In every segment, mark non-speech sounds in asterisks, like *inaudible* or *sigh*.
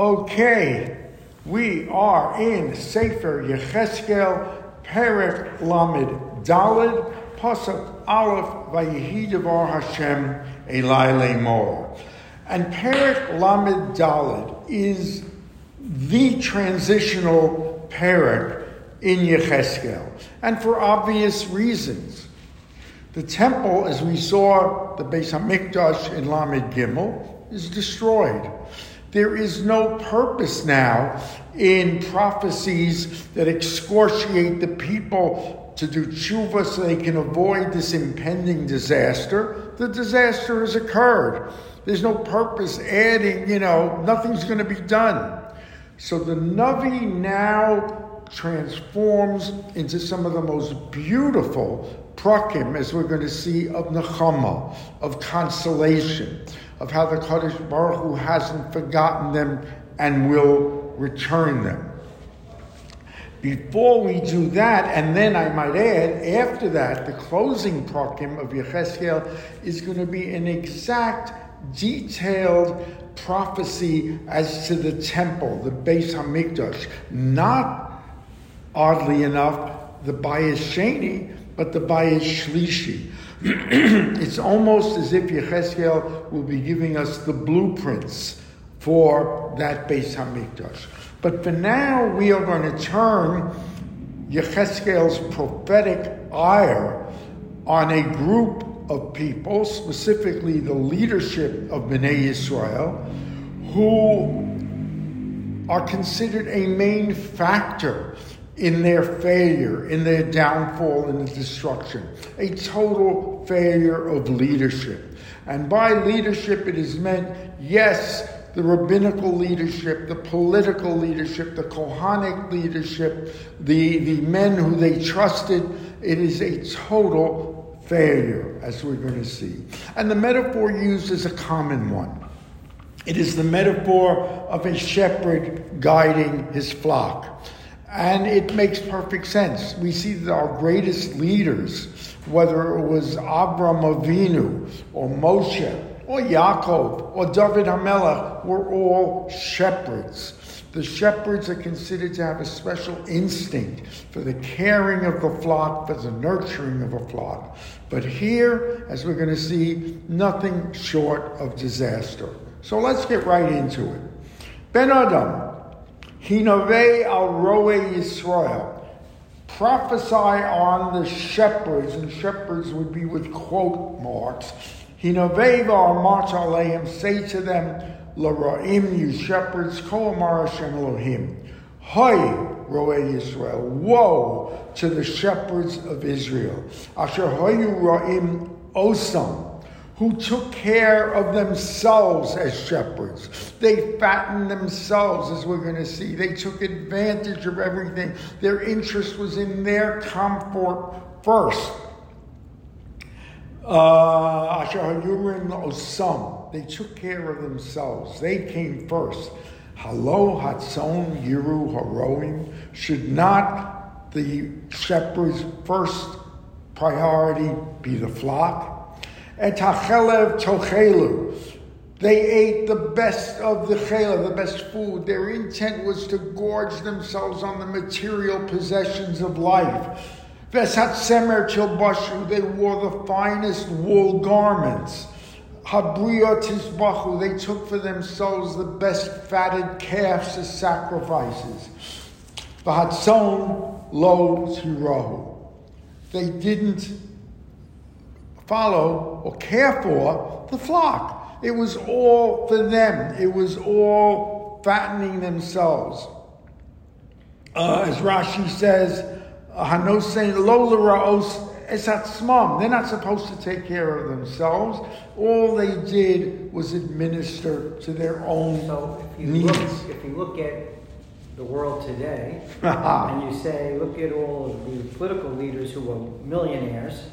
Okay, we are in Sefer Yechezkel, Perek Lamed Dalid, Pasuk Aleph, Vayehi Devar Hashem, Elai Lemor. And Perek Lamed Dalid is the transitional Perek in Yechezkel, and for obvious reasons. The temple, as we saw, the Beis Hamikdash in Lamed Gimel, is destroyed. There is no purpose now in prophecies that excoriate the people to do tshuva so they can avoid this impending disaster. The disaster has occurred. There's no purpose adding, you know, nothing's going to be done. So the Navi now transforms into some of the most beautiful prakim, as we're going to see, of nechama, of consolation, of how the Kadosh Baruch Hu hasn't forgotten them and will return them. Before we do that, and then I might add, after that, the closing prakim of Yechezkel is going to be an exact, detailed prophecy as to the temple, the Beis Hamikdash. Not, oddly enough, the Bayis Sheni, but the Bayis Shlishi. *clears throat* it's almost as if Yechezkel will be giving us the blueprints for that Beis Hamikdash. But for now, we are going to turn Yechezkel's prophetic ire on a group of people, specifically the leadership of Bnei Israel, who are considered a main factor in their failure, in their downfall, and the destruction. A total failure of leadership. And by leadership, it is meant, yes, the rabbinical leadership, the political leadership, the Kohanic leadership, the, the men who they trusted. It is a total failure, as we're going to see. And the metaphor used is a common one. It is the metaphor of a shepherd guiding his flock. And it makes perfect sense. We see that our greatest leaders, whether it was Avram Avinu or Moshe or Yaakov or David Hamelech, were all shepherds. The shepherds are considered to have a special instinct for the caring of the flock, for the nurturing of a flock. But here, as we're going to see, nothing short of disaster. So let's get right into it. Ben Adam, Hinove al Roe Yisrael. Prophesy on the shepherds, and shepherds would be with quote marks. Hinove al aleim, say to them, Laraim, you shepherds, Kol Amar Hashem Elohim. Hoy, Roe Yisrael, woe to the shepherds of Israel. Asher hoyu ra'im osam who took care of themselves as shepherds. They fattened themselves, as we're going to see. They took advantage of everything. Their interest was in their comfort first. Uh, they took care of themselves. They came first. Halo hatzon yiru haroim. Should not the shepherd's first priority be the flock? And tachelev tochelu. They ate the best of the chela, the best food. Their intent was to gorge themselves on the material possessions of life. Vesat semer tilbashu, they wore the finest wool garments. Habriya tisbachu, they took for themselves the best fatted calves as sacrifices. Vahatson lo tirahu. They didn't follow or care for the flock. It was all for them, it was all fattening themselves. Uh, as Rashi says, Hanosein Lola Raos Esatzmam. They're not supposed to take care of themselves. All they did was administer to their own so if you needs. Look, if you look at the world today, *laughs* and you say, look at all of the political leaders who are millionaires,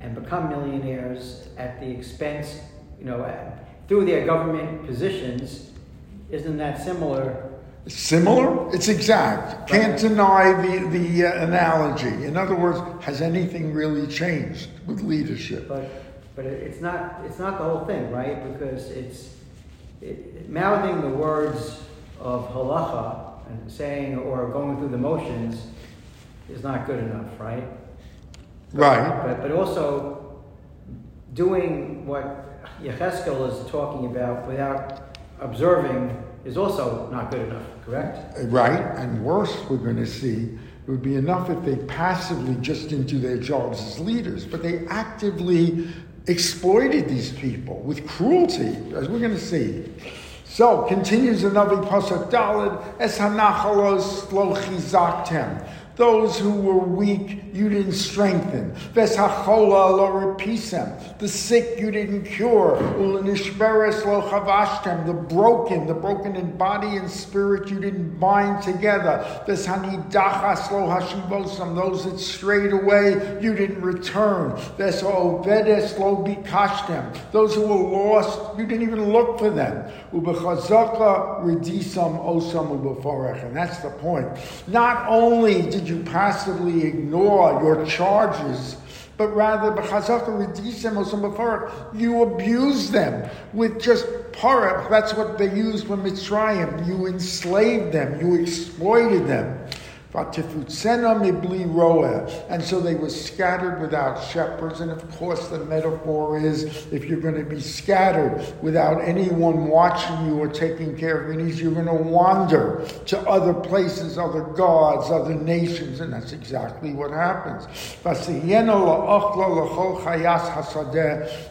and become millionaires at the expense, you know, through their government positions, isn't that similar? Similar? It's exact. Can't deny the, the uh, analogy. In other words, has anything really changed with leadership? But, but it's not, it's not the whole thing, right? Because it's it, mouthing the words of halacha and saying or going through the motions is not good enough, right? Right. But, but also doing what Yechezkel is talking about without observing is also not good enough, correct? Right. And worse, we're going to see, it would be enough if they passively just didn't do their jobs as leaders, but they actively exploited these people with cruelty, as we're going to see. So, continues the Navi Pasuk Dalid, Es hanachalos lo chizaktem. Those who were weak, you didn't strengthen. Veshachola lo repisem. The sick, you didn't cure. Ulanishveres lo chavashtem. The broken, the broken in body and spirit, you didn't bind together. Veshanidachas lo hashivosam. Those that strayed away, you didn't return. Veshovedes lo bikashtem. Those who were lost, you didn't even look for them. Ubechazaka redisam osam ubeforech. And that's the point. Not only did you passively ignore your charges, but rather you abuse them with just parah. That's what they used for Mitzrayim. You enslaved them, you exploited them. And so they were scattered without shepherds. And of course, the metaphor is if you're going to be scattered without anyone watching you or taking care of your needs, you're going to wander to other places, other gods, other nations. And that's exactly what happens.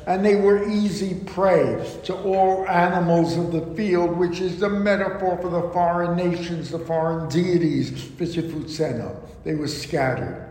And they were easy prey to all animals of the field, which is the metaphor for the foreign nations, the foreign deities. They were scattered.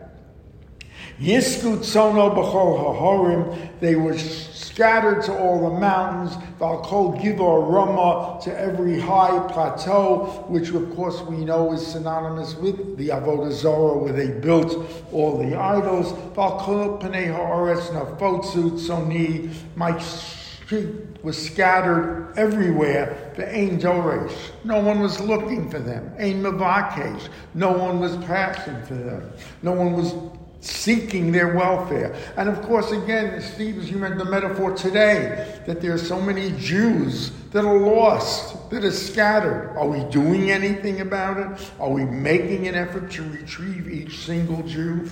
Yiskut Sono B'chol Hahorim, they were scattered to all the mountains, Valkol Givor Rama, to every high plateau, which of course we know is synonymous with the Avodah Zorah, where they built all the idols. Valkol Pnei Ha'oretz Nafotzu my street was scattered everywhere for Ein Doresh. No one was looking for them. Ein Mavakesh. No one was passing for them. No one was seeking their welfare. And of course, again, Steve, as you meant the metaphor today, that there are so many Jews that are lost, that are scattered. Are we doing anything about it? Are we making an effort to retrieve each single Jew?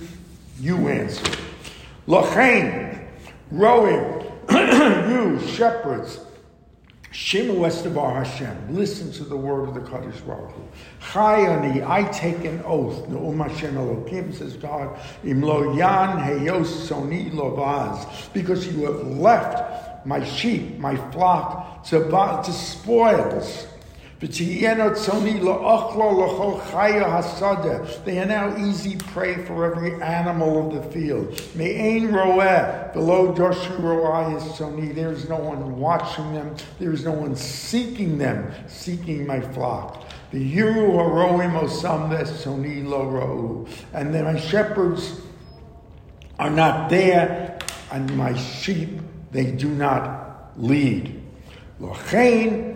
You answer. Lachain, rowing, *clears throat* you shepherds, Shimu Estevar Hashem, listen to the word of the Kadosh Baruch Hu. Chayani, I take an oath, Ne'um Hashem Elohim, says God, Imlo Yan Heyos Soni Lovaz, because you have left my sheep, my flock, to, to spoils. They are now easy prey for every animal of the field. May Ain the low Doshu Roy is Soni. There is no one watching them. There is no one seeking them, seeking my flock. The Yuru Haroim Osam Soni Lo And then my shepherds are not there, and my sheep they do not lead.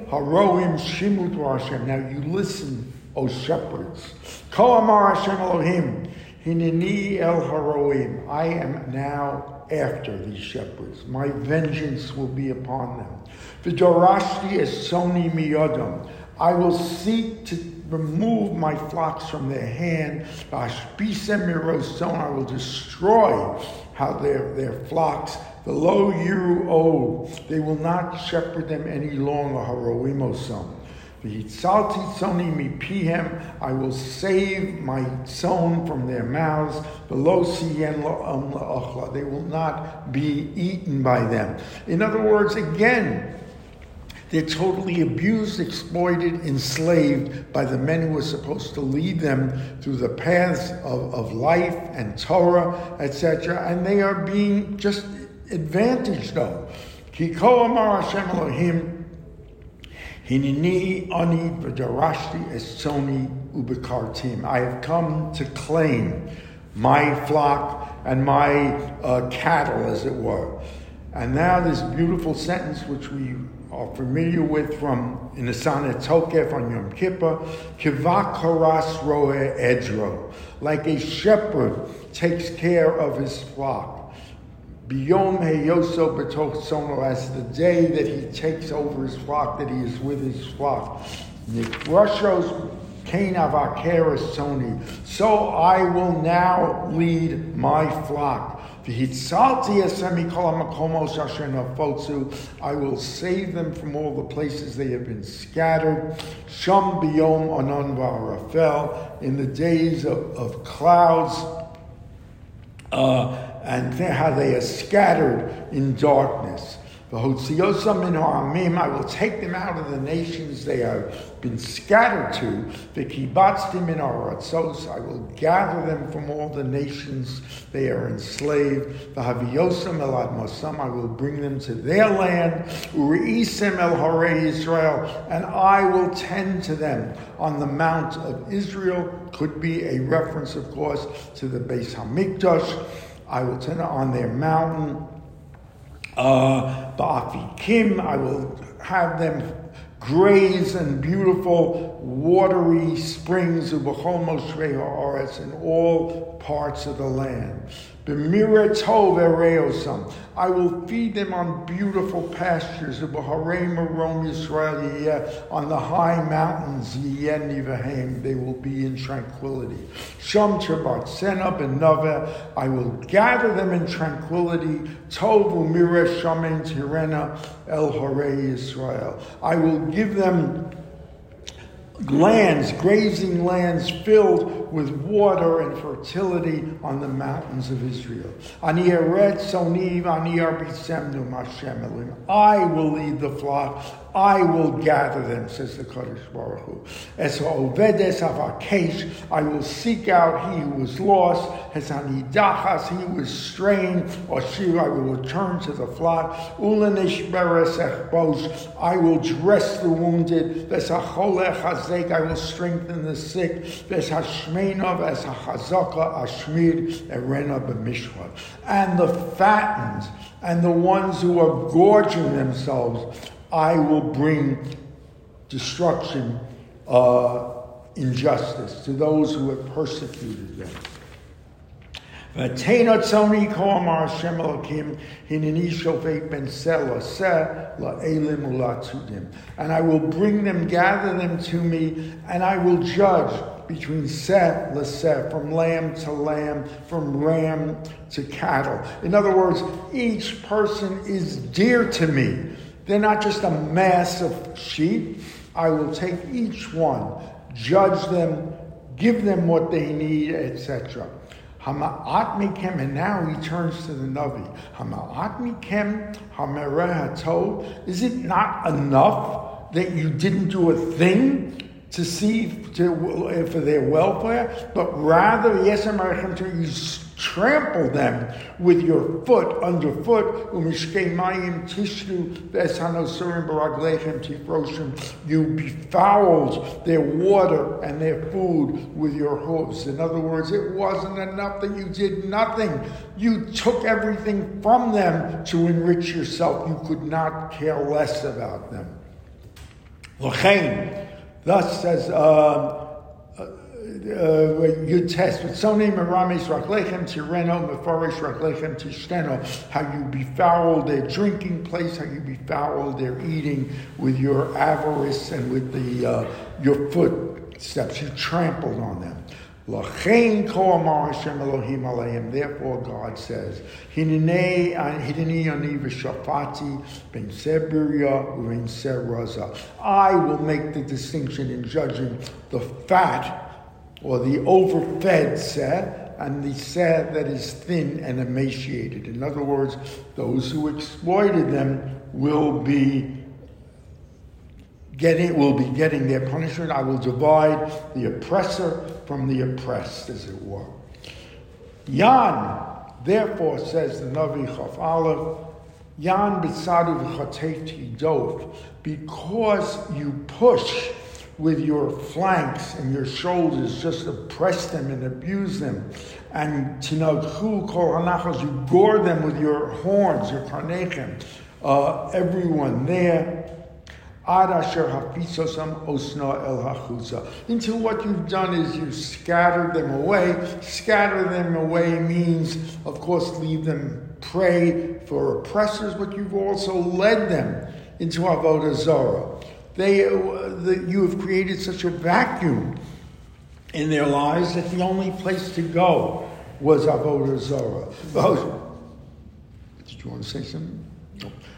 Haroim shimut Hashem. Now you listen, O shepherds. Ko amar Hashem Elohim. Hineni el haroim. I am now after these shepherds. My vengeance will be upon them. V'dorashti es soni miyodam. I will seek to remove my flocks from their hand. I will destroy how their, their flocks the lo yiru o, they will not shepherd them any longer, haroimosam. V'yitzalti tzoni mipihem, I will save my son from their mouths. Below they will not be eaten by them. In other words, again, they're totally abused, exploited, enslaved by the men who are supposed to lead them through the paths of, of life and Torah, etc. And they are being just advantaged though. Kiko Amar Hashem Elohim, Hinini Ani V'darashti Esoni Ubekartim. I have come to claim my flock and my uh, cattle, as it were. And now this beautiful sentence, which we are familiar with from in the Sonnet Tokef on Yom Kippur, Kivakaras Roe Edro, like a shepherd takes care of his flock. Biyom Heyoso Betoch Sono, as the day that he takes over his flock, that he is with his flock. Nikrashos Cain Avakeres Sony. So I will now lead my flock. I will save them from all the places they have been scattered. Sham biyom anan v'arafel, in the days of, of clouds, uh, and how they are scattered in darkness. I will take them out of the nations they have been scattered to. V'kibatztim in aratzos. I will gather them from all the nations they are enslaved. The Havyosim El Admosam, I will bring them to their land. Israel, and I will tend to them on the mount of Israel. Could be a reference, of course, to the Beis Hamikdash. I will tend on their mountain. Uh, Ba'afikim, I will have them graze in beautiful watery springs of Bechol Moshe Haaretz in all parts of the land. I will feed them on beautiful pastures of Baharei Marom Yisrael on the high mountains Yenivahem. They will be in tranquility. Shom Chabat Sena Benave. I will gather them in tranquility. Tov umira shamen tirena el Harei Israel. I will give them lands, grazing lands filled with water and fertility on the mountains of Israel. I will lead the flock. I will gather them, says the Kadosh Baruch Hu. As ovedes avakesh, I will seek out he who was lost. As anidachas, he was strained, or I will return to the flock. Ulanish beres I will dress the wounded. Vesacholech hazek, I will strengthen the sick. Veshashmenov as hachazaka ashmir erena b'mishpat. And the fattened and the ones who are gorging themselves I will bring destruction, uh, injustice to those who have persecuted them. And I will bring them, gather them to me, and I will judge between Seth, Leseth, from lamb to lamb, from ram to cattle. In other words, each person is dear to me. They're not just a mass of sheep. I will take each one, judge them, give them what they need, etc. Hama'at mikem, and now he turns to the Navi. Hama'at mikem hamereh Is it not enough that you didn't do a thing to see to, for their welfare, but rather, yes, American, you trample them with your foot underfoot. You befouled their water and their food with your hooves. In other words, it wasn't enough that you did nothing. You took everything from them to enrich yourself. You could not care less about them. Thus says uh, you test with Sony Maramis Raklechem Tireno Mefarish Raklechem Tishteno, how you befoul their drinking place, how you befoul their eating with your avarice and with the uh, your footsteps. You trampled on them. Therefore, God says, I will make the distinction in judging the fat or the overfed set and the seh that is thin and emaciated. In other words, those who exploited them will be getting will be getting their punishment. I will divide the oppressor from the oppressed, as it were. Yan, therefore, says the Navi Chaf Aleph, Yan v'chatei dov, because you push with your flanks and your shoulders, just oppress them and abuse them. And tinagchu kol hanachos, you gore them with your horns, your karnechem. Uh, everyone there. Until what you've done is you've scattered them away. Scatter them away means, of course, leave them prey for oppressors, but you've also led them into Avodah Zarah. They, uh, the, you have created such a vacuum in their lives that the only place to go was Avodah Zorah. Did you want to say something?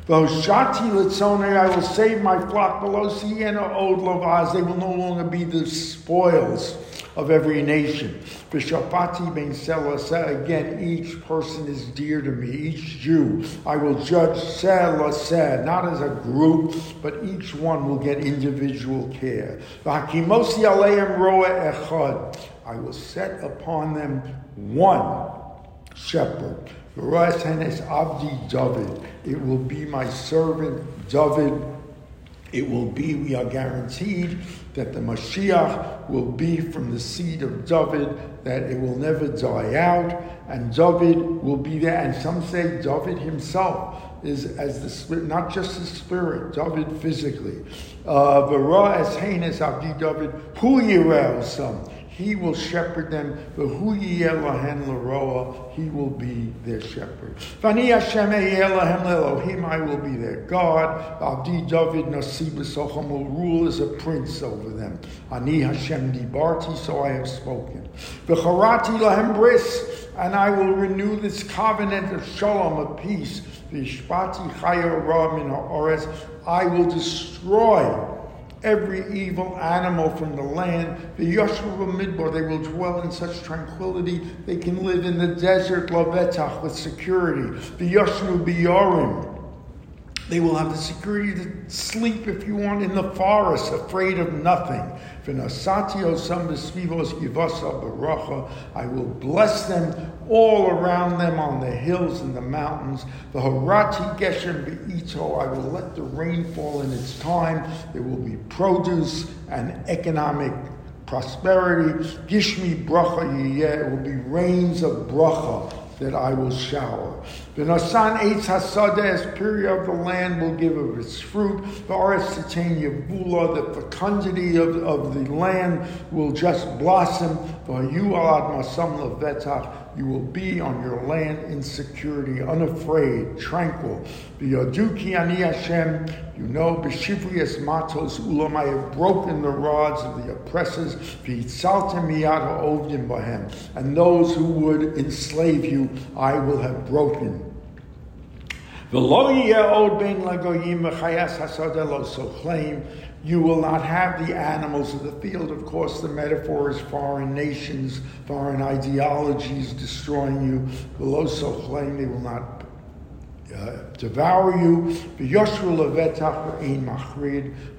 Shati Litzone, I will save my flock below Siena Od Lovaz. They will no longer be the spoils of every nation. V'shapati ben Selasa, again, each person is dear to me, each Jew. I will judge Selasa, not as a group, but each one will get individual care. V'hakimosi aleim roa echad. I will set upon them one shepherd. Abdi David. It will be my servant David. It will be, we are guaranteed that the Mashiach will be from the seed of David, that it will never die out, and David will be there. And some say David himself is as the spirit, not just the spirit, David physically. Uh, V'ra es heinous abdi David, hu yirel some. He will shepherd them. He will be their shepherd. Vani Hashem Elohim, I will be their God. Abdi David Nasib will rule as a prince over them. Ani Hashem Dibarti, so I have spoken. V'charati lahem bris, and I will renew this covenant of shalom, of peace. V'ishpati chayah ra min I will destroy every evil animal from the land. The Yashua Midbar, they will dwell in such tranquility. They can live in the desert, Lavetach, with security. The Yashua Biyarim, they will have the security to sleep, if you want, in the forest, afraid of nothing. I will bless them all around them on the hills and the mountains. The Harati Geshem Be'ito, I will let the rain fall in its time. There will be produce and economic prosperity. Gishmi Bracha Yiyeh, it will be rains of Bracha that I will shower. The Nasan Eitz Hasadeh, period of the land will give of its fruit. The Aretz Titain Yavula, the fecundity of, of the land will just blossom. You Alad Masam Levetach, you will be on your land in security, unafraid, tranquil. V'yaduki ani Hashem, you know, b'shivrias matos ulam, I have broken the rods of the oppressors, v'yitzaltem miyad ha'ovdim bahem, and those who would enslave you, I will have broken. So claim you will not have the animals of the field. Of course, the metaphor is foreign nations, foreign ideologies destroying you. Below so claim they will not uh, devour you.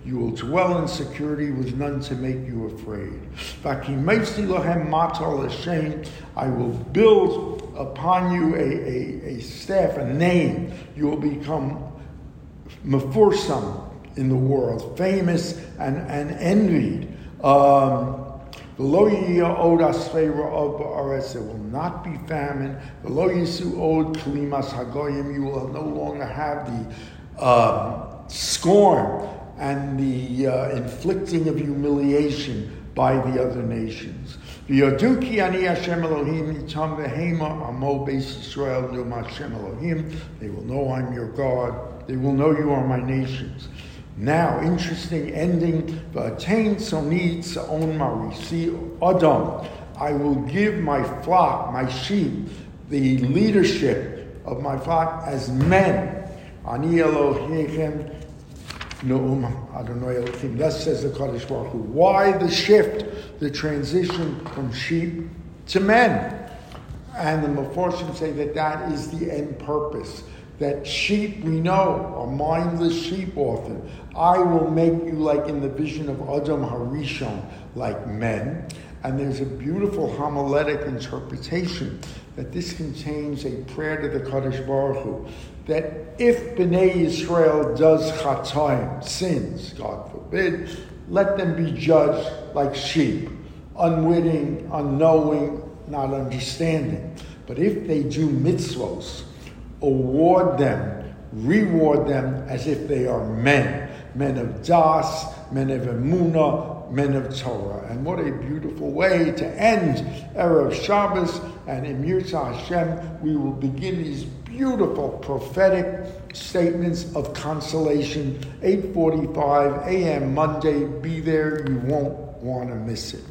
You will dwell in security with none to make you afraid. I will build upon you a, a, a staff, a name. You will become mefursam in the world, famous and, and envied. Um, the Loy Odas Ferra of Ba'aras, there will not be famine. Below Yesu od klimas hagoyim. You will no longer have the uh, scorn and the uh, inflicting of humiliation by the other nations. V'yoduki ani Hashem Elohim itam v'hema amo beis Yisrael num Hashem Elohim. They will know I'm your God. They will know you are my nations. Now, interesting ending. Attain sonid saon marisi adam. I will give my flock, my sheep, the leadership of my flock as men. Ani Elohim No'um Adonai Elohim. Thus says the Kadosh Baruch Hu. Why the shift, the transition from sheep to men? And the Mephoshim say that that is the end purpose that sheep we know are mindless sheep often. I will make you like in the vision of Adam Harishon, like men. And there's a beautiful homiletic interpretation that this contains a prayer to the Kadosh Baruch Hu, that if Bnei Israel does chatoim, sins, God forbid, let them be judged like sheep, unwitting, unknowing, not understanding. But if they do mitzvos, award them, reward them as if they are men, men of Das, men of Emunah, men of Torah. And what a beautiful way to end Erev Shabbos. And Yirtzeh Hashem, we will begin these beautiful prophetic statements of consolation. 8.45 a.m. Monday. Be there. You won't want to miss it.